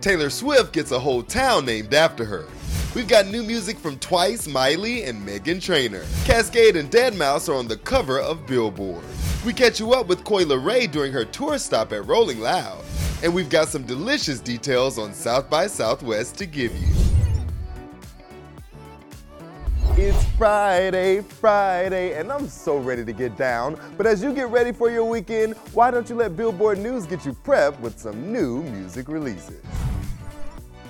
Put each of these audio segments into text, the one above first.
Taylor Swift gets a whole town named after her. We've got new music from Twice, Miley, and Meghan Trainor. Kaskade and Deadmau5 are on the cover of Billboard. We catch you up with Coi Leray during her tour stop at Rolling Loud. And we've got some delicious details on South by Southwest to give you. It's Friday, Friday, and I'm so ready to get down. But as you get ready for your weekend, why don't you let Billboard News get you prepped with some new music releases?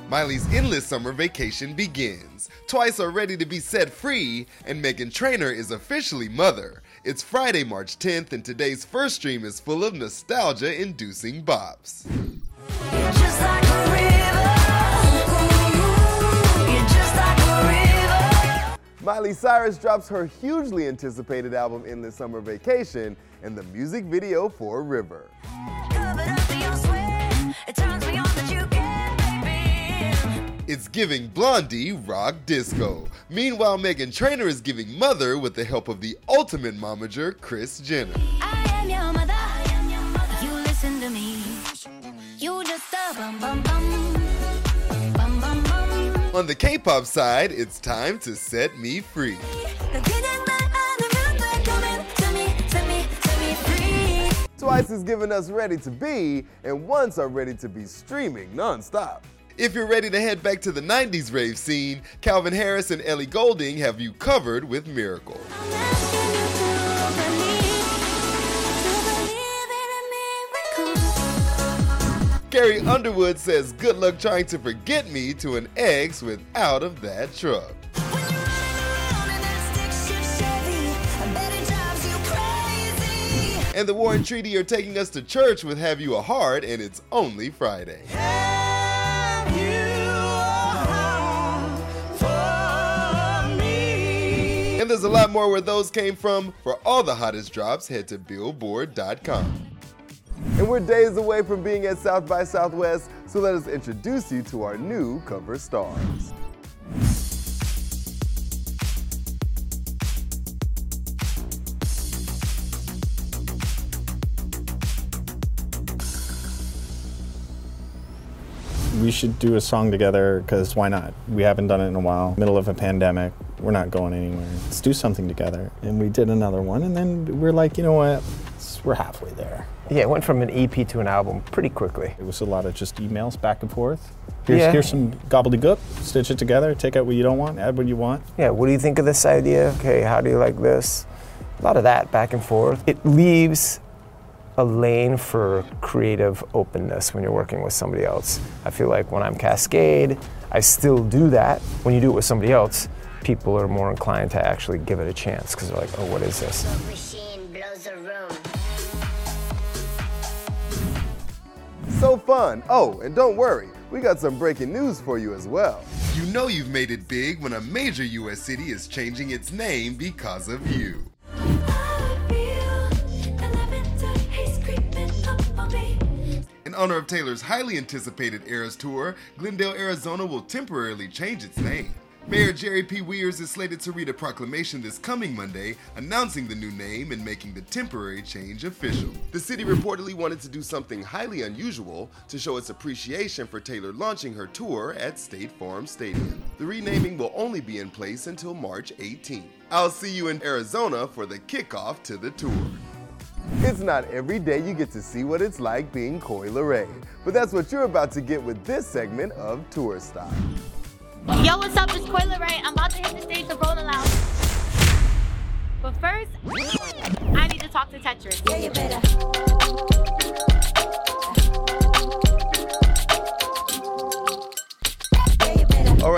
Miley's endless summer vacation begins. Twice are ready to be set free, and Meghan Trainor is officially mother. It's Friday, March 10th, and today's first stream is full of nostalgia inducing bops. Miley Cyrus drops her hugely anticipated album Endless Summer Vacation and the music video for River. It's giving Blondie rock disco. Meanwhile, Meghan Trainor is giving Mother with the help of the ultimate momager, Kris Jenner. On the K-pop side, it's time to set me free. Twice is giving us Ready to Be, and Once are ready to be streaming nonstop. If you're ready to head back to the 90s rave scene, Calvin Harris and Ellie Goulding have you covered with Miracle. Carrie Underwood says good luck trying to forget me to an ex with out of that truck. And the Warren Treaty are taking us to church with Have You a Heart, and it's only Friday. And there's a lot more where those came from. For all the hottest drops, head to Billboard.com. And we're days away from being at South by Southwest, so let us introduce you to our new cover stars. we should do a song together because why not? We haven't done it in a while. Middle of a pandemic, we're not going anywhere. Let's do something together. And we did another one, and then we're like, you know what? We're halfway there. Yeah, it went from an EP to an album pretty quickly. It was a lot of just emails back and forth. Here's, yeah. here's some gobbledygook, stitch it together, take out what you don't want, add what you want. Yeah, what do you think of this idea? Okay, how do you like this? A lot of that back and forth. It leaves a lane for creative openness when you're working with somebody else. I feel like when I'm Kaskade, I still do that. When you do it with somebody else, people are more inclined to actually give it a chance because they're like, oh, what is this? So fun. Oh, and don't worry, we got some breaking news for you as well. You know you've made it big when a major US city is changing its name because of you. In honor of Taylor's highly anticipated Eras Tour, Glendale, Arizona will temporarily change its name. Mayor Jerry P. Weiers is slated to read a proclamation this coming Monday announcing the new name and making the temporary change official. The city reportedly wanted to do something highly unusual to show its appreciation for Taylor launching her tour at State Farm Stadium. The renaming will only be in place until March 18. I'll see you in Arizona for the kickoff to the tour. It's not every day you get to see what it's like being Coi Leray, but that's what you're about to get with this segment of Tour Stop. Yo, what's up? It's Coi Leray. I'm about to hit the stage of Rolling Loud. But first, I need to talk to Tetris. Yeah, you better.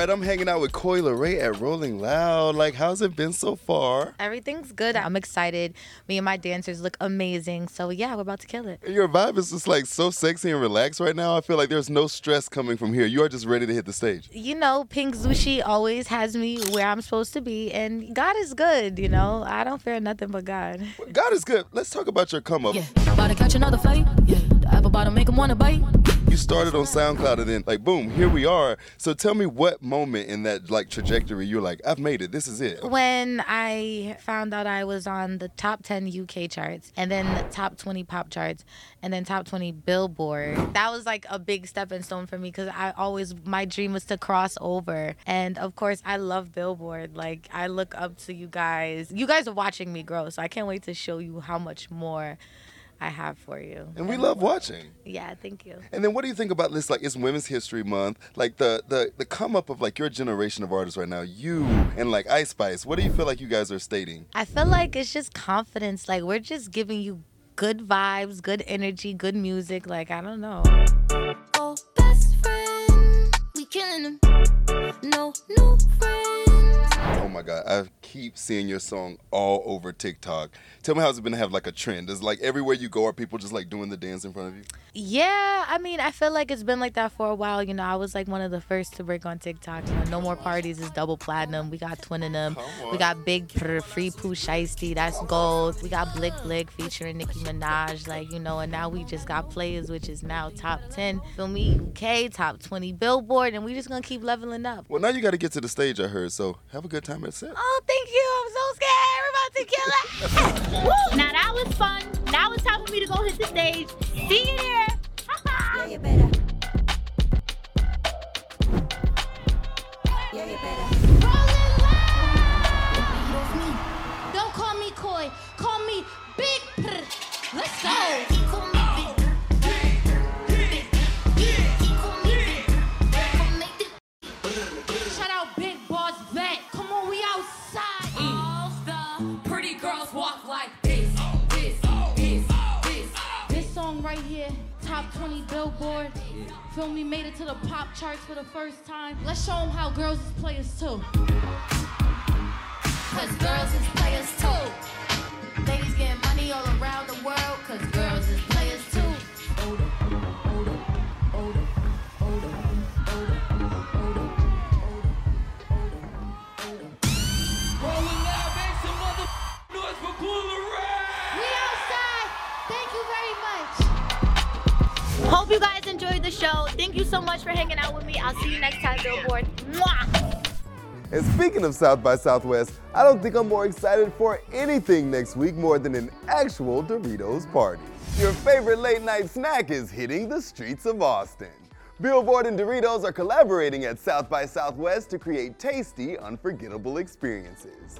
Right, I'm hanging out with Coi Leray at Rolling Loud. Like, how's it been so far? Everything's good. I'm excited. Me and my dancers look amazing. So yeah, we're about to kill it. Your vibe is just like so sexy and relaxed right now. I feel like there's no stress coming from here. You are just ready to hit the stage. You know, Pink Zushi always has me where I'm supposed to be, and God is good. You know, I don't fear nothing but God. God is good. Let's talk about your come up. Yeah, about to catch another fight. Yeah, the apple bottom make him wanna bite. You started on SoundCloud and then like boom, here we are. So tell me what moment in that like trajectory you're like, I've made it. This is it. When I found out I was on the top 10 UK charts, and then the top 20 pop charts, and then top 20 Billboard, that was like a big stepping stone for me because I always my dream was to cross over, and of course I love Billboard. Like I look up to you guys. You guys are watching me grow, so I can't wait to show you how much more. I have for you. And we love watching. Yeah, thank you. And then what do you think about this? Like it's Women's History Month. Like the the the come up of like your generation of artists right now, you and like Ice Spice. What do you feel like you guys are stating? I feel like it's just confidence. Like we're just giving you good vibes, good energy, good music. Like I don't know. Oh, best friend, we killing him. No new friends. Oh my god, I keep seeing your song all over TikTok. Tell me how's it been to have like a trend? Is like everywhere you go, are people just like doing the dance in front of you? Yeah, I mean, I feel like it's been like that for a while. You know, I was like one of the first to break on TikTok. You know, No More Parties is double platinum. We got Twinnem. We got Big Free Pooh Shiesty, that's gold. We got Blick Blick featuring Nicki Minaj, like, you know, and now we just got Players, which is now top 10. Feel me? UK, top 20 Billboard, and we just gonna keep leveling up. Well, now you got to get to the stage. I heard. So have a good time at set. Oh, thank you. I'm so scared. We're about to kill it. Now that was fun. Now it's time for me to go hit the stage. See you there. Feel me, made it to the pop charts for the first time. Let's show them how girls is players too. Cause girls is Hope you guys enjoyed the show. Thank you so much for hanging out with me. I'll see you next time, Billboard. Mwah! And speaking of South by Southwest, I don't think I'm more excited for anything next week more than an actual Doritos party. Your favorite late night snack is hitting the streets of Austin. Billboard and Doritos are collaborating at South by Southwest to create tasty, unforgettable experiences.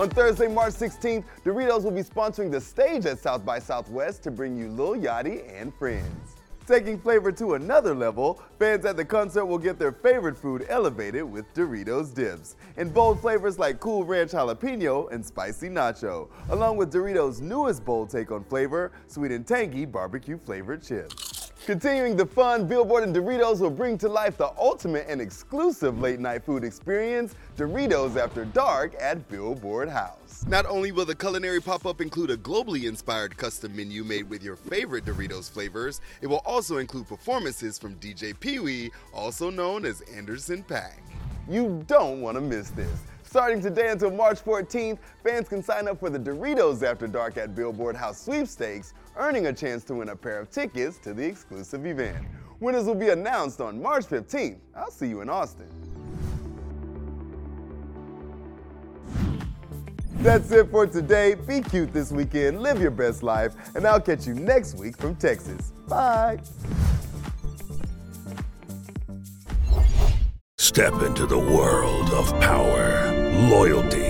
On Thursday, March 16th, Doritos will be sponsoring the stage at South by Southwest to bring you Lil Yachty and friends. Taking flavor to another level, fans at the concert will get their favorite food elevated with Doritos dips in bold flavors like Cool Ranch Jalapeno and Spicy Nacho, along with Doritos' newest bold take on flavor, Sweet and Tangy Barbecue Flavored Chips. Continuing the fun, Billboard and Doritos will bring to life the ultimate and exclusive late night food experience, Doritos After Dark at Billboard House. Not only will the culinary pop up include a globally inspired custom menu made with your favorite Doritos flavors, it will also include performances from DJ Pee Wee, also known as Anderson .Paak. You don't want to miss this. Starting today until March 14th, fans can sign up for the Doritos After Dark at Billboard House sweepstakes, earning a chance to win a pair of tickets to the exclusive event. Winners will be announced on March 15th. I'll see you in Austin. That's it for today. Be cute this weekend, live your best life, and I'll catch you next week from Texas. Bye. Step into the world of power, loyalty,